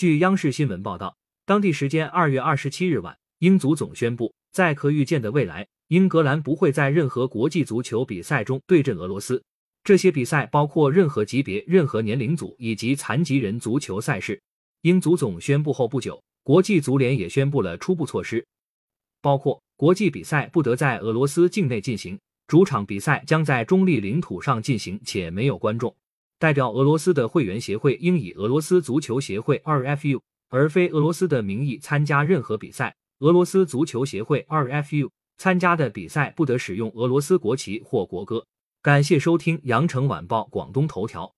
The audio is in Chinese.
据央视新闻报道，当地时间二月二十七日晚，英足总宣布，在可预见的未来，英格兰不会在任何国际足球比赛中对阵俄罗斯。这些比赛包括任何级别、任何年龄组以及残疾人足球赛事。英足总宣布后不久，国际足联也宣布了初步措施，包括国际比赛不得在俄罗斯境内进行，主场比赛将在中立领土上进行，且没有观众。代表俄罗斯的会员协会应以俄罗斯足球协会 （RFU） 而非俄罗斯的名义参加任何比赛。俄罗斯足球协会 （RFU） 参加的比赛不得使用俄罗斯国旗或国歌。感谢收听羊城晚报广东头条。